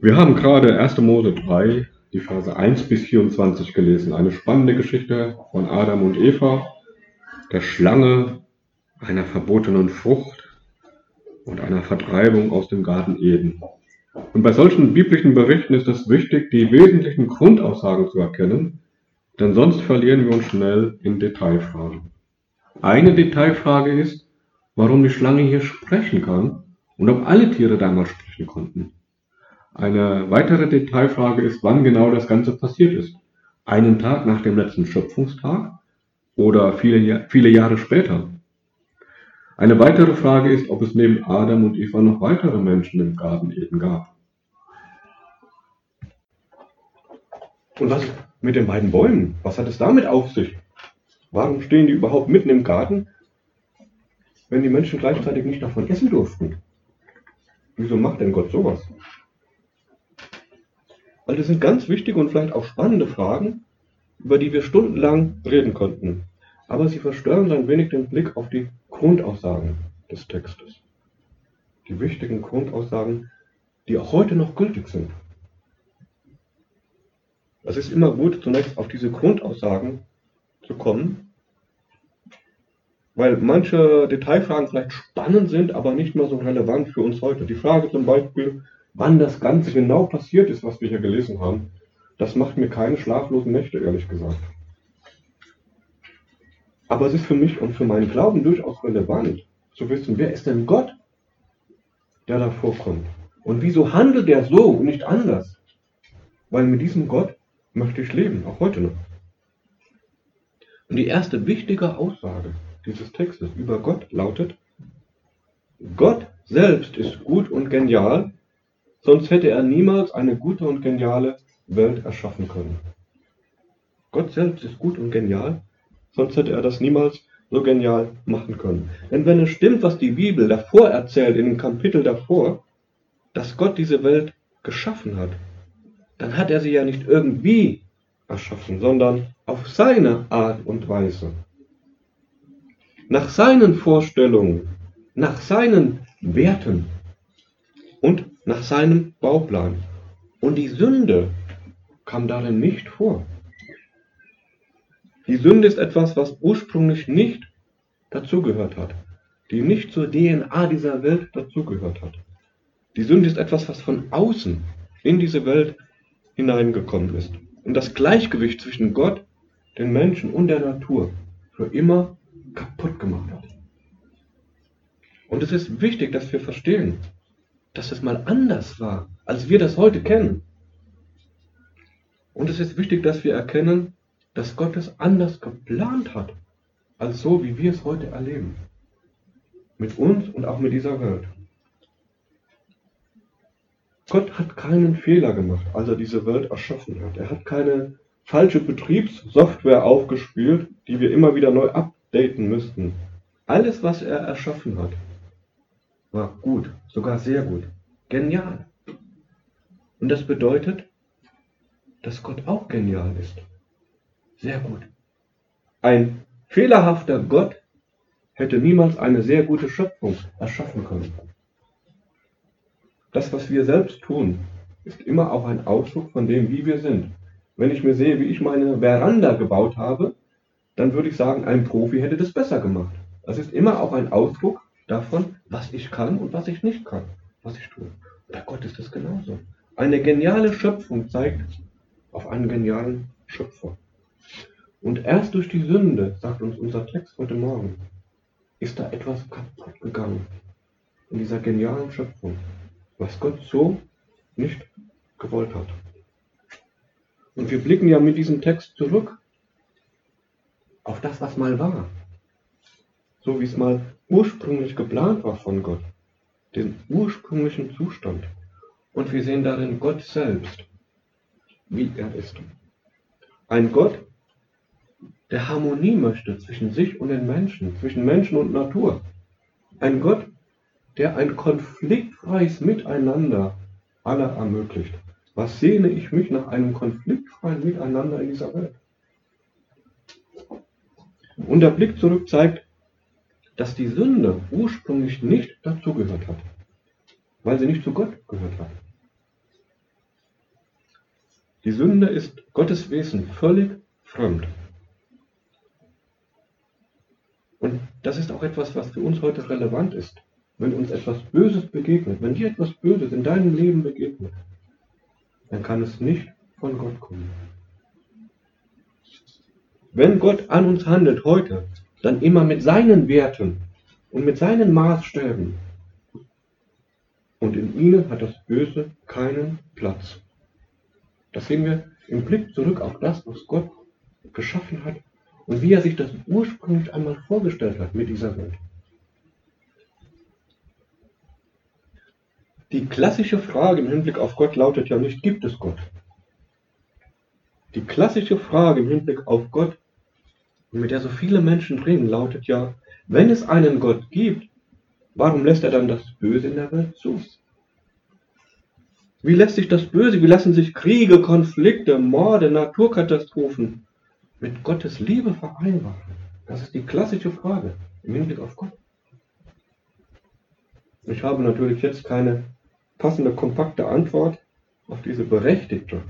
Wir haben gerade 1. Mose 3, die Verse 1 bis 24 gelesen. Eine spannende Geschichte von Adam und Eva, der Schlange, einer verbotenen Frucht und einer Vertreibung aus dem Garten Eden. Und bei solchen biblischen Berichten ist es wichtig, die wesentlichen Grundaussagen zu erkennen, denn sonst verlieren wir uns schnell in Detailfragen. Eine Detailfrage ist, warum die Schlange hier sprechen kann und ob alle Tiere damals sprechen konnten. Eine weitere Detailfrage ist, wann genau das Ganze passiert ist. Einen Tag nach dem letzten Schöpfungstag oder viele, viele Jahre später. Eine weitere Frage ist, ob es neben Adam und Eva noch weitere Menschen im Garten Eden gab. Und was mit den beiden Bäumen? Was hat es damit auf sich? Warum stehen die überhaupt mitten im Garten, wenn die Menschen gleichzeitig nicht davon essen durften? Wieso macht denn Gott sowas? Weil das sind ganz wichtige und vielleicht auch spannende Fragen, über die wir stundenlang reden könnten. Aber sie verstören so ein wenig den Blick auf die Grundaussagen des Textes. Die wichtigen Grundaussagen, die auch heute noch gültig sind. Es ist immer gut, zunächst auf diese Grundaussagen zu kommen, weil manche Detailfragen vielleicht spannend sind, aber nicht mehr so relevant für uns heute. Die Frage zum Beispiel, wann das Ganze genau passiert ist, was wir hier gelesen haben, das macht mir keine schlaflosen Nächte, ehrlich gesagt. Aber es ist für mich und für meinen Glauben durchaus relevant zu wissen, wer ist denn Gott, der da vorkommt? Und wieso handelt er so und nicht anders? Weil mit diesem Gott möchte ich leben, auch heute noch. Und die erste wichtige Aussage dieses Textes über Gott lautet, Gott selbst ist gut und genial sonst hätte er niemals eine gute und geniale Welt erschaffen können. Gott selbst ist gut und genial, sonst hätte er das niemals so genial machen können. Denn wenn es stimmt, was die Bibel davor erzählt, in dem Kapitel davor, dass Gott diese Welt geschaffen hat, dann hat er sie ja nicht irgendwie erschaffen, sondern auf seine Art und Weise. Nach seinen Vorstellungen, nach seinen Werten und nach seinem Bauplan. Und die Sünde kam darin nicht vor. Die Sünde ist etwas, was ursprünglich nicht dazugehört hat, die nicht zur DNA dieser Welt dazugehört hat. Die Sünde ist etwas, was von außen in diese Welt hineingekommen ist und das Gleichgewicht zwischen Gott, den Menschen und der Natur für immer kaputt gemacht hat. Und es ist wichtig, dass wir verstehen, dass es mal anders war, als wir das heute kennen. Und es ist wichtig, dass wir erkennen, dass Gott es anders geplant hat, als so, wie wir es heute erleben. Mit uns und auch mit dieser Welt. Gott hat keinen Fehler gemacht, als er diese Welt erschaffen hat. Er hat keine falsche Betriebssoftware aufgespielt, die wir immer wieder neu updaten müssten. Alles, was er erschaffen hat, war gut, sogar sehr gut, genial. Und das bedeutet, dass Gott auch genial ist. Sehr gut. Ein fehlerhafter Gott hätte niemals eine sehr gute Schöpfung erschaffen können. Das, was wir selbst tun, ist immer auch ein Ausdruck von dem, wie wir sind. Wenn ich mir sehe, wie ich meine Veranda gebaut habe, dann würde ich sagen, ein Profi hätte das besser gemacht. Das ist immer auch ein Ausdruck davon, was ich kann und was ich nicht kann, was ich tue. Bei Gott ist das genauso. Eine geniale Schöpfung zeigt auf einen genialen Schöpfer. Und erst durch die Sünde, sagt uns unser Text heute Morgen, ist da etwas kaputt gegangen in dieser genialen Schöpfung, was Gott so nicht gewollt hat. Und wir blicken ja mit diesem Text zurück auf das, was mal war. So wie es mal ursprünglich geplant war von Gott, den ursprünglichen Zustand. Und wir sehen darin Gott selbst, wie er ist. Ein Gott, der Harmonie möchte zwischen sich und den Menschen, zwischen Menschen und Natur. Ein Gott, der ein konfliktfreies Miteinander aller ermöglicht. Was sehne ich mich nach einem konfliktfreien Miteinander in dieser Welt? Und der Blick zurück zeigt, dass die Sünde ursprünglich nicht dazugehört hat, weil sie nicht zu Gott gehört hat. Die Sünde ist Gottes Wesen völlig fremd. Und das ist auch etwas, was für uns heute relevant ist. Wenn uns etwas Böses begegnet, wenn dir etwas Böses in deinem Leben begegnet, dann kann es nicht von Gott kommen. Wenn Gott an uns handelt heute, dann immer mit seinen Werten und mit seinen Maßstäben. Und in ihnen hat das Böse keinen Platz. Das sehen wir im Blick zurück auf das, was Gott geschaffen hat und wie er sich das ursprünglich einmal vorgestellt hat mit dieser Welt. Die klassische Frage im Hinblick auf Gott lautet ja nicht, gibt es Gott? Die klassische Frage im Hinblick auf Gott, mit der so viele Menschen reden, lautet ja, wenn es einen Gott gibt, warum lässt er dann das Böse in der Welt zu? Wie lässt sich das Böse, wie lassen sich Kriege, Konflikte, Morde, Naturkatastrophen mit Gottes Liebe vereinbaren? Das ist die klassische Frage im Hinblick auf Gott. Ich habe natürlich jetzt keine passende, kompakte Antwort auf diese berechtigte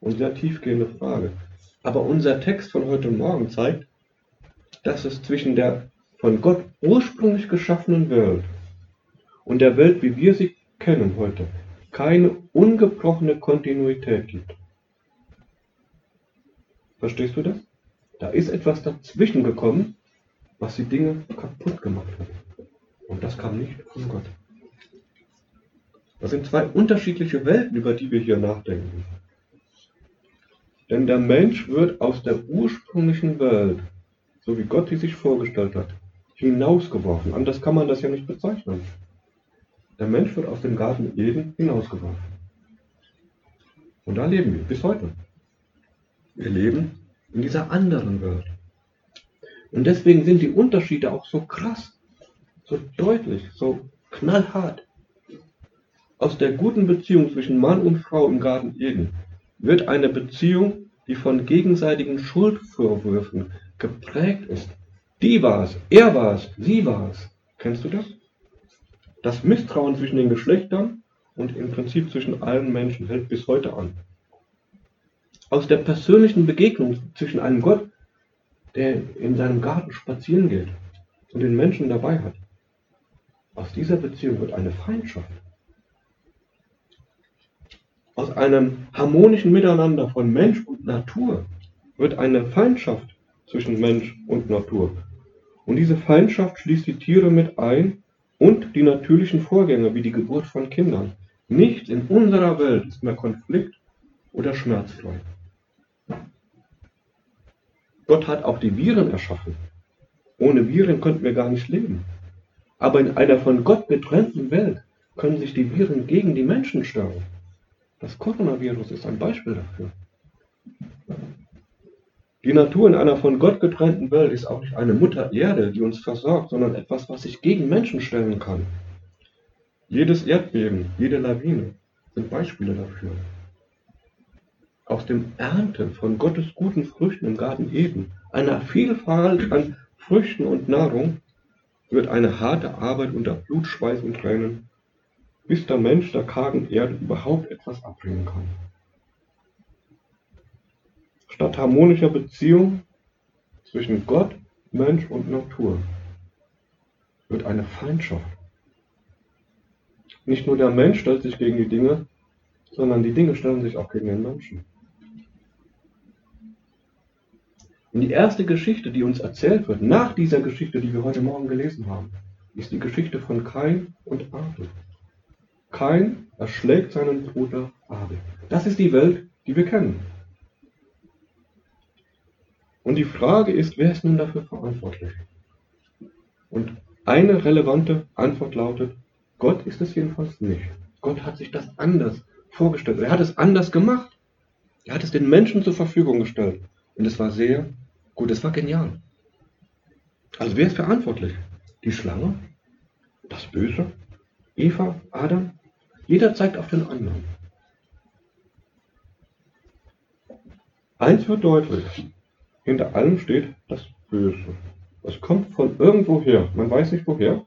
und sehr tiefgehende Frage. Aber unser Text von heute Morgen zeigt, dass es zwischen der von Gott ursprünglich geschaffenen Welt und der Welt, wie wir sie kennen heute, keine ungebrochene Kontinuität gibt. Verstehst du das? Da ist etwas dazwischen gekommen, was die Dinge kaputt gemacht hat. Und das kam nicht von Gott. Das sind zwei unterschiedliche Welten, über die wir hier nachdenken. Denn der Mensch wird aus der ursprünglichen Welt, so wie Gott sie sich vorgestellt hat, hinausgeworfen. Anders kann man das ja nicht bezeichnen. Der Mensch wird aus dem Garten Eden hinausgeworfen. Und da leben wir bis heute. Wir leben in dieser anderen Welt. Und deswegen sind die Unterschiede auch so krass, so deutlich, so knallhart. Aus der guten Beziehung zwischen Mann und Frau im Garten Eden wird eine Beziehung, die von gegenseitigen Schuldvorwürfen geprägt ist. Die war es, er war es, sie war es. Kennst du das? Das Misstrauen zwischen den Geschlechtern und im Prinzip zwischen allen Menschen hält bis heute an. Aus der persönlichen Begegnung zwischen einem Gott, der in seinem Garten spazieren geht und den Menschen dabei hat, aus dieser Beziehung wird eine Feindschaft aus einem harmonischen Miteinander von Mensch und Natur wird eine Feindschaft zwischen Mensch und Natur. Und diese Feindschaft schließt die Tiere mit ein und die natürlichen Vorgänge wie die Geburt von Kindern. Nichts in unserer Welt ist mehr konflikt- oder schmerzfrei. Gott hat auch die Viren erschaffen. Ohne Viren könnten wir gar nicht leben. Aber in einer von Gott getrennten Welt können sich die Viren gegen die Menschen stellen. Das Coronavirus ist ein Beispiel dafür. Die Natur in einer von Gott getrennten Welt ist auch nicht eine Mutter Erde, die uns versorgt, sondern etwas, was sich gegen Menschen stellen kann. Jedes Erdbeben, jede Lawine sind Beispiele dafür. Aus dem Ernten von Gottes guten Früchten im Garten Eden, einer Vielfalt an Früchten und Nahrung, wird eine harte Arbeit unter Blut, und Tränen bis der Mensch der kargen Erde überhaupt etwas abbringen kann. Statt harmonischer Beziehung zwischen Gott, Mensch und Natur wird eine Feindschaft. Nicht nur der Mensch stellt sich gegen die Dinge, sondern die Dinge stellen sich auch gegen den Menschen. Und die erste Geschichte, die uns erzählt wird, nach dieser Geschichte, die wir heute Morgen gelesen haben, ist die Geschichte von Kain und Abel. Kain erschlägt seinen Bruder Abel. Das ist die Welt, die wir kennen. Und die Frage ist, wer ist nun dafür verantwortlich? Und eine relevante Antwort lautet, Gott ist es jedenfalls nicht. Gott hat sich das anders vorgestellt. Er hat es anders gemacht. Er hat es den Menschen zur Verfügung gestellt. Und es war sehr gut, es war genial. Also wer ist verantwortlich? Die Schlange? Das Böse? Eva, Adam, jeder zeigt auf den anderen. Eins wird deutlich. Hinter allem steht das Böse. Es kommt von irgendwoher. Man weiß nicht woher.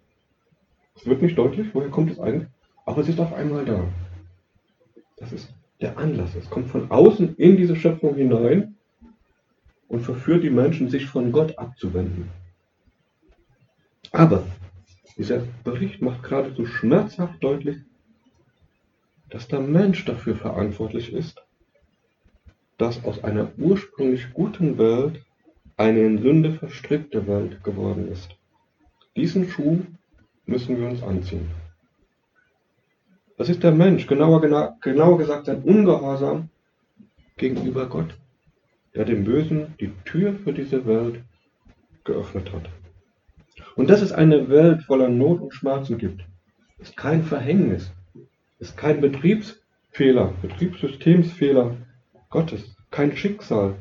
Es wird nicht deutlich, woher kommt es eigentlich. Aber es ist auf einmal da. Das ist der Anlass. Es kommt von außen in diese Schöpfung hinein und verführt die Menschen, sich von Gott abzuwenden. Aber dieser Bericht macht geradezu schmerzhaft deutlich, dass der Mensch dafür verantwortlich ist, dass aus einer ursprünglich guten Welt eine in Sünde verstrickte Welt geworden ist. Diesen Schuh müssen wir uns anziehen. Das ist der Mensch, genauer, genauer gesagt sein Ungehorsam gegenüber Gott, der dem Bösen die Tür für diese Welt geöffnet hat. Und dass es eine Welt voller Not und Schmerzen gibt, ist kein Verhängnis, ist kein Betriebsfehler, Betriebssystemsfehler Gottes, kein Schicksal,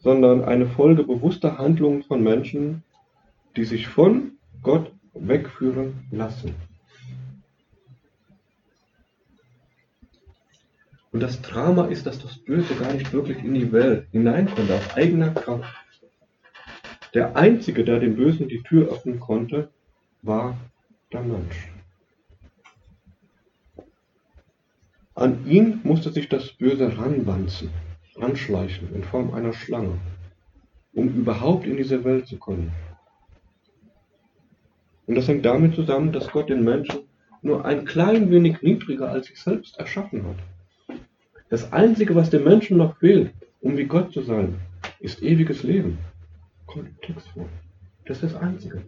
sondern eine Folge bewusster Handlungen von Menschen, die sich von Gott wegführen lassen. Und das Drama ist, dass das Böse gar nicht wirklich in die Welt hineinkommt, aus eigener Kraft. Der Einzige, der dem Bösen die Tür öffnen konnte, war der Mensch. An ihn musste sich das Böse ranwanzen, anschleichen in Form einer Schlange, um überhaupt in diese Welt zu kommen. Und das hängt damit zusammen, dass Gott den Menschen nur ein klein wenig niedriger als sich selbst erschaffen hat. Das Einzige, was dem Menschen noch fehlt, um wie Gott zu sein, ist ewiges Leben. Kommt im Text vor. Das ist das Einzige.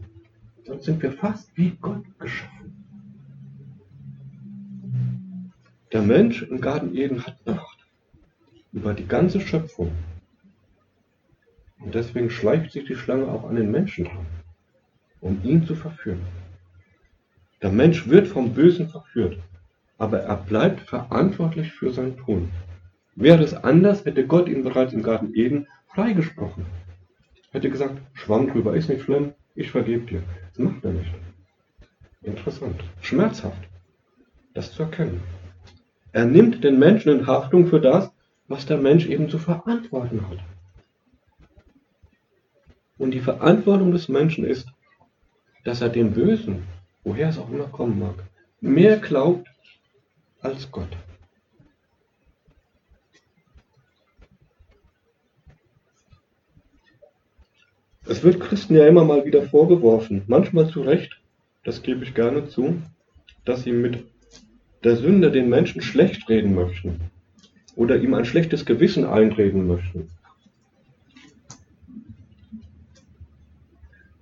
Sonst sind wir fast wie Gott geschaffen. Der Mensch im Garten Eden hat Macht über die ganze Schöpfung. Und deswegen schleicht sich die Schlange auch an den Menschen dran, um ihn zu verführen. Der Mensch wird vom Bösen verführt, aber er bleibt verantwortlich für sein Tun. Wäre es anders, hätte Gott ihn bereits im Garten Eden freigesprochen. Hätte gesagt, schwamm drüber, ist nicht schlimm, ich vergebe dir. Das macht er nicht. Interessant. Schmerzhaft, das zu erkennen. Er nimmt den Menschen in Haftung für das, was der Mensch eben zu verantworten hat. Und die Verantwortung des Menschen ist, dass er dem Bösen, woher es auch immer kommen mag, mehr glaubt als Gott. Es wird Christen ja immer mal wieder vorgeworfen, manchmal zu Recht, das gebe ich gerne zu, dass sie mit der Sünde den Menschen schlecht reden möchten oder ihm ein schlechtes Gewissen einreden möchten.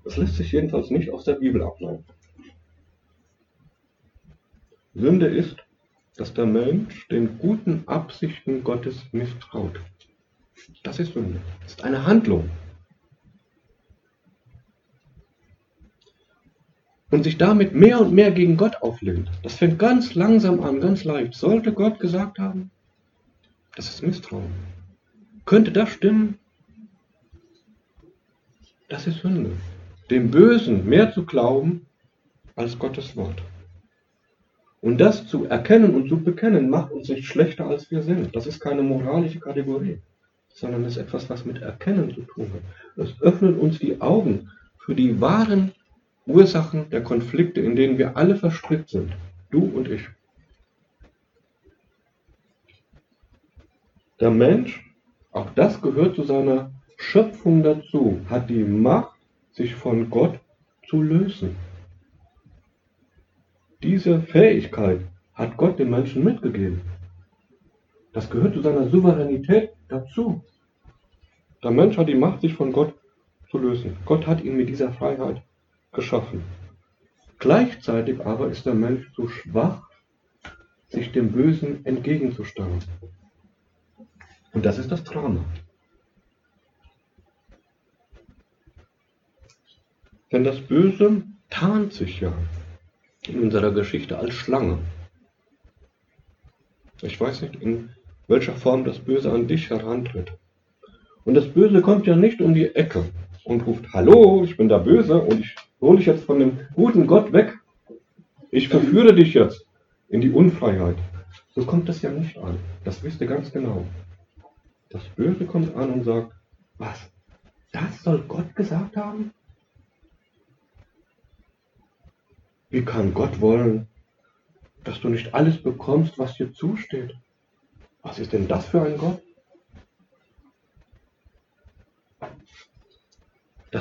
Das lässt sich jedenfalls nicht aus der Bibel ableiten. Sünde ist, dass der Mensch den guten Absichten Gottes misstraut. Das ist Sünde. Das ist eine Handlung. Und sich damit mehr und mehr gegen Gott auflehnt. Das fängt ganz langsam an, ganz leicht. Sollte Gott gesagt haben, das ist Misstrauen. Könnte das stimmen? Das ist Sünde. Dem Bösen mehr zu glauben als Gottes Wort. Und das zu erkennen und zu bekennen, macht uns nicht schlechter, als wir sind. Das ist keine moralische Kategorie, sondern ist etwas, was mit Erkennen zu tun hat. Es öffnet uns die Augen für die wahren Ursachen der Konflikte, in denen wir alle verstrickt sind, du und ich. Der Mensch, auch das gehört zu seiner Schöpfung dazu, hat die Macht, sich von Gott zu lösen. Diese Fähigkeit hat Gott den Menschen mitgegeben. Das gehört zu seiner Souveränität dazu. Der Mensch hat die Macht, sich von Gott zu lösen. Gott hat ihn mit dieser Freiheit geschaffen. Gleichzeitig aber ist der Mensch zu schwach, sich dem Bösen entgegenzustellen. Und das ist das Drama. Denn das Böse tarnt sich ja in unserer Geschichte als Schlange. Ich weiß nicht, in welcher Form das Böse an dich herantritt. Und das Böse kommt ja nicht um die Ecke und ruft, hallo, ich bin der Böse und ich hole dich jetzt von dem guten Gott weg. Ich verführe dich jetzt in die Unfreiheit. So kommt das ja nicht an. Das wisst ihr ganz genau. Das Böse kommt an und sagt, was? Das soll Gott gesagt haben? Wie kann Gott wollen, dass du nicht alles bekommst, was dir zusteht? Was ist denn das für ein Gott?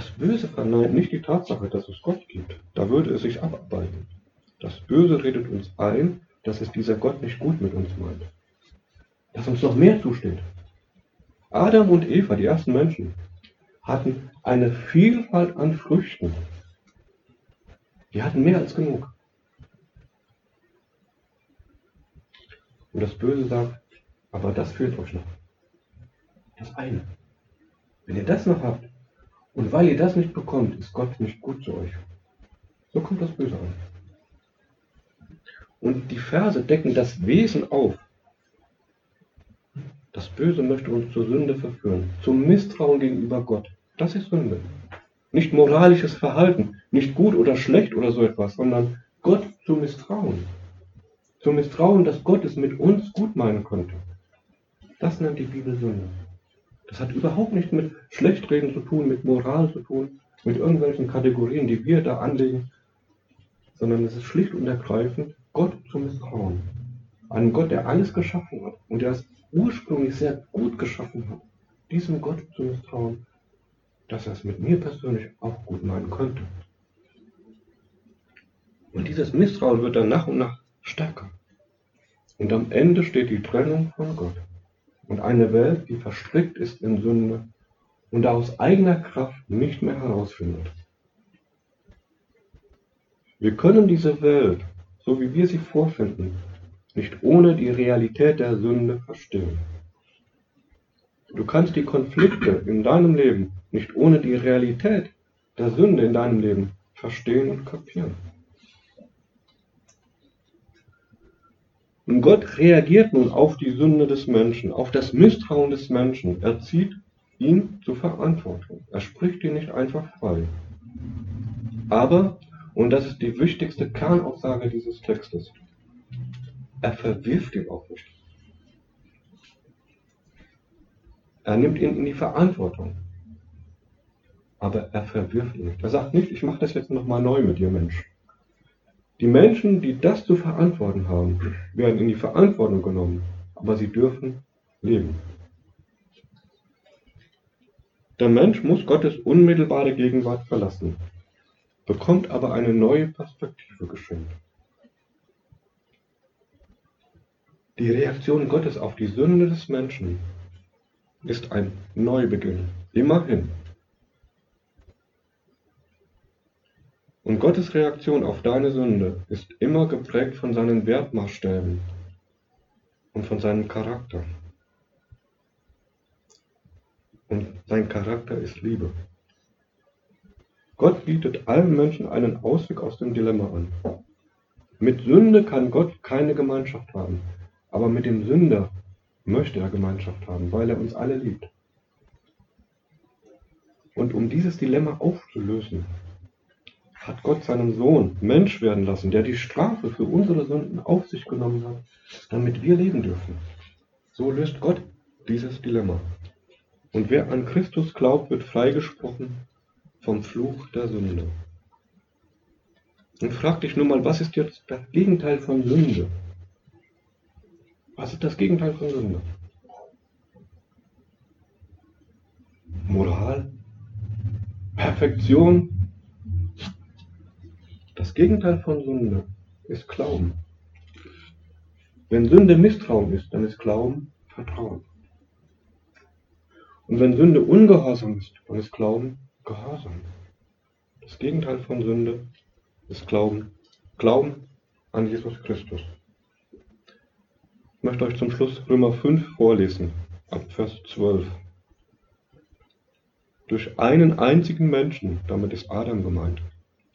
Das Böse verneint nicht die Tatsache, dass es Gott gibt. Da würde es sich abarbeiten. Das Böse redet uns ein, dass es dieser Gott nicht gut mit uns meint. Dass uns noch mehr zusteht. Adam und Eva, die ersten Menschen, hatten eine Vielfalt an Früchten. Die hatten mehr als genug. Und das Böse sagt, aber das fehlt euch noch. Das eine. Wenn ihr das noch habt, und weil ihr das nicht bekommt, ist Gott nicht gut zu euch. So kommt das Böse an. Und die Verse decken das Wesen auf. Das Böse möchte uns zur Sünde verführen, zum Misstrauen gegenüber Gott. Das ist Sünde. Nicht moralisches Verhalten, nicht gut oder schlecht oder so etwas, sondern Gott zu misstrauen. Zu misstrauen, dass Gott es mit uns gut meinen könnte. Das nennt die Bibel Sünde. Das hat überhaupt nichts mit Schlechtreden zu tun, mit Moral zu tun, mit irgendwelchen Kategorien, die wir da anlegen, sondern es ist schlicht und ergreifend Gott zu misstrauen. Einen Gott, der alles geschaffen hat und der es ursprünglich sehr gut geschaffen hat, diesem Gott zu misstrauen, dass er es mit mir persönlich auch gut meinen könnte. Und dieses Misstrauen wird dann nach und nach stärker. Und am Ende steht die Trennung von Gott und eine Welt, die verstrickt ist in Sünde und aus eigener Kraft nicht mehr herausfindet. Wir können diese Welt, so wie wir sie vorfinden, nicht ohne die Realität der Sünde verstehen. Du kannst die Konflikte in deinem Leben nicht ohne die Realität der Sünde in deinem Leben verstehen und kapieren. Und Gott reagiert nun auf die Sünde des Menschen, auf das Misstrauen des Menschen. Er zieht ihn zur Verantwortung. Er spricht ihn nicht einfach frei. Aber, und das ist die wichtigste Kernaussage dieses Textes, er verwirft ihn auch nicht. Er nimmt ihn in die Verantwortung. Aber er verwirft ihn nicht. Er sagt nicht, ich mache das jetzt nochmal neu mit dir, Mensch. Die Menschen, die das zu verantworten haben, werden in die Verantwortung genommen, aber sie dürfen leben. Der Mensch muss Gottes unmittelbare Gegenwart verlassen, bekommt aber eine neue Perspektive geschenkt. Die Reaktion Gottes auf die Sünde des Menschen ist ein Neubeginn, immerhin. Und Gottes Reaktion auf deine Sünde ist immer geprägt von seinen Wertmaßstäben und von seinem Charakter. Und sein Charakter ist Liebe. Gott bietet allen Menschen einen Ausweg aus dem Dilemma an. Mit Sünde kann Gott keine Gemeinschaft haben, aber mit dem Sünder möchte er Gemeinschaft haben, weil er uns alle liebt. Und um dieses Dilemma aufzulösen, hat Gott seinen Sohn Mensch werden lassen, der die Strafe für unsere Sünden auf sich genommen hat, damit wir leben dürfen. So löst Gott dieses Dilemma. Und wer an Christus glaubt, wird freigesprochen vom Fluch der Sünde. Und frag dich nun mal, was ist jetzt das Gegenteil von Sünde? Was ist das Gegenteil von Sünde? Moral? Perfektion? Das Gegenteil von Sünde ist Glauben. Wenn Sünde Misstrauen ist, dann ist Glauben Vertrauen. Und wenn Sünde Ungehorsam ist, dann ist Glauben Gehorsam. Das Gegenteil von Sünde ist Glauben. Glauben an Jesus Christus. Ich möchte euch zum Schluss Römer 5 vorlesen, ab Vers 12. Durch einen einzigen Menschen, damit ist Adam gemeint,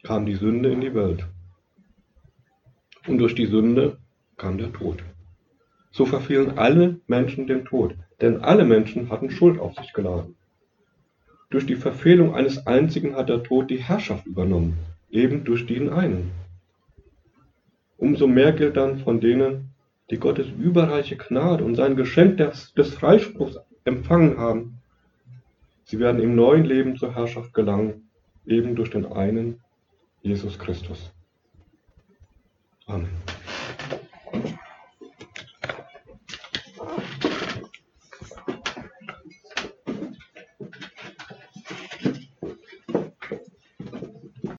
kam die Sünde in die Welt. Und durch die Sünde kam der Tod. So verfielen alle Menschen dem Tod, denn alle Menschen hatten Schuld auf sich geladen. Durch die Verfehlung eines einzigen hat der Tod die Herrschaft übernommen, eben durch den einen. Umso mehr gilt dann von denen, die Gottes überreiche Gnade und sein Geschenk des, des Freispruchs empfangen haben. Sie werden im neuen Leben zur Herrschaft gelangen, eben durch den einen, Jesus Christus. Amen.